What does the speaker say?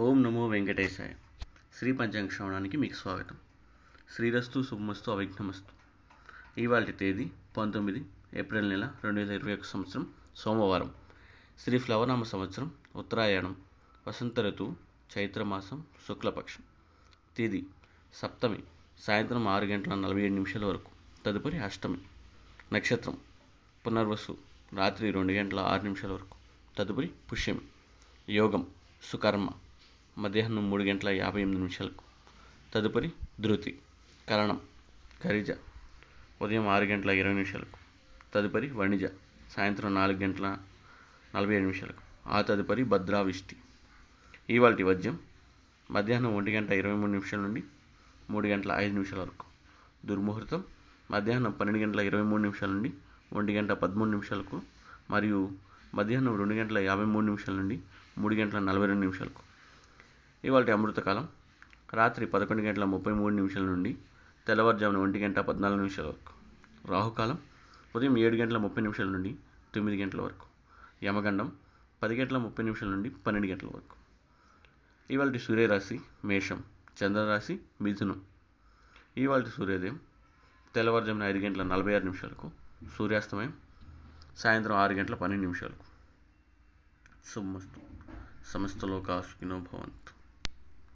ఓం నమో వెంకటేశాయ. శ్రీ పంచాంగ శ్రవణానికి మీకు స్వాగతం. శ్రీరస్తు శుభమస్తు అవిఘ్నమస్తు. ఇవాళ తేదీ పంతొమ్మిది ఏప్రిల్ నెల రెండు వేల ఇరవై ఒక సంవత్సరం సోమవారం. శ్రీ ఫ్లవనామ సంవత్సరం ఉత్తరాయణం వసంత ఋతువు చైత్రమాసం శుక్లపక్షం. తేదీ సప్తమి సాయంత్రం ఆరు గంటల నలభై ఏడు నిమిషాల వరకు. తదుపరి అష్టమి నక్షత్రం పునర్వసు రాత్రి రెండు గంటల ఆరు నిమిషాల వరకు. తదుపరి పుష్యమి యోగం సుకర్మ మధ్యాహ్నం మూడు గంటల యాభై ఎనిమిది నిమిషాలకు. తదుపరి ధృతి కరణం ఖరిజ ఉదయం ఆరు గంటల ఇరవై నిమిషాలకు. తదుపరి వణిజ సాయంత్రం నాలుగు గంటల నలభై ఏడు నిమిషాలకు. ఆ తదుపరి భద్రావిష్టి. ఇవాల్టి వద్యం మధ్యాహ్నం ఒంటి గంట ఇరవై మూడు నిమిషాల నుండి మూడు గంటల ఐదు నిమిషాల వరకు. దుర్ముహూర్తం మధ్యాహ్నం పన్నెండు గంటల ఇరవై మూడు నిమిషాల నుండి ఒంటి గంట పదమూడు నిమిషాలకు మరియు మధ్యాహ్నం రెండు గంటల యాభై మూడు నిమిషాల నుండి మూడు గంటల నలభై రెండు నిమిషాలకు. ఇవాళ అమృతకాలం. రాత్రి పదకొండు గంటల ముప్పై మూడు నిమిషాల నుండి తెల్లవారుజామున ఒంటి గంట పద్నాలుగు నిమిషాల వరకు. రాహుకాలం ఉదయం ఏడు గంటల ముప్పై నిమిషాల నుండి తొమ్మిది గంటల వరకు. యమగండం పది గంటల ముప్పై నిమిషాల నుండి పన్నెండు గంటల వరకు. ఇవాళ సూర్యరాశి మేషం చంద్రరాశి మిథునం. ఇవాళ సూర్యోదయం తెల్లవారుజామున ఐదు గంటల నలభై ఆరు నిమిషాలకు సూర్యాస్తమయం సాయంత్రం ఆరు గంటల పన్నెండు నిమిషాలకు సుమస్తు సమస్త లోకా భవంతు.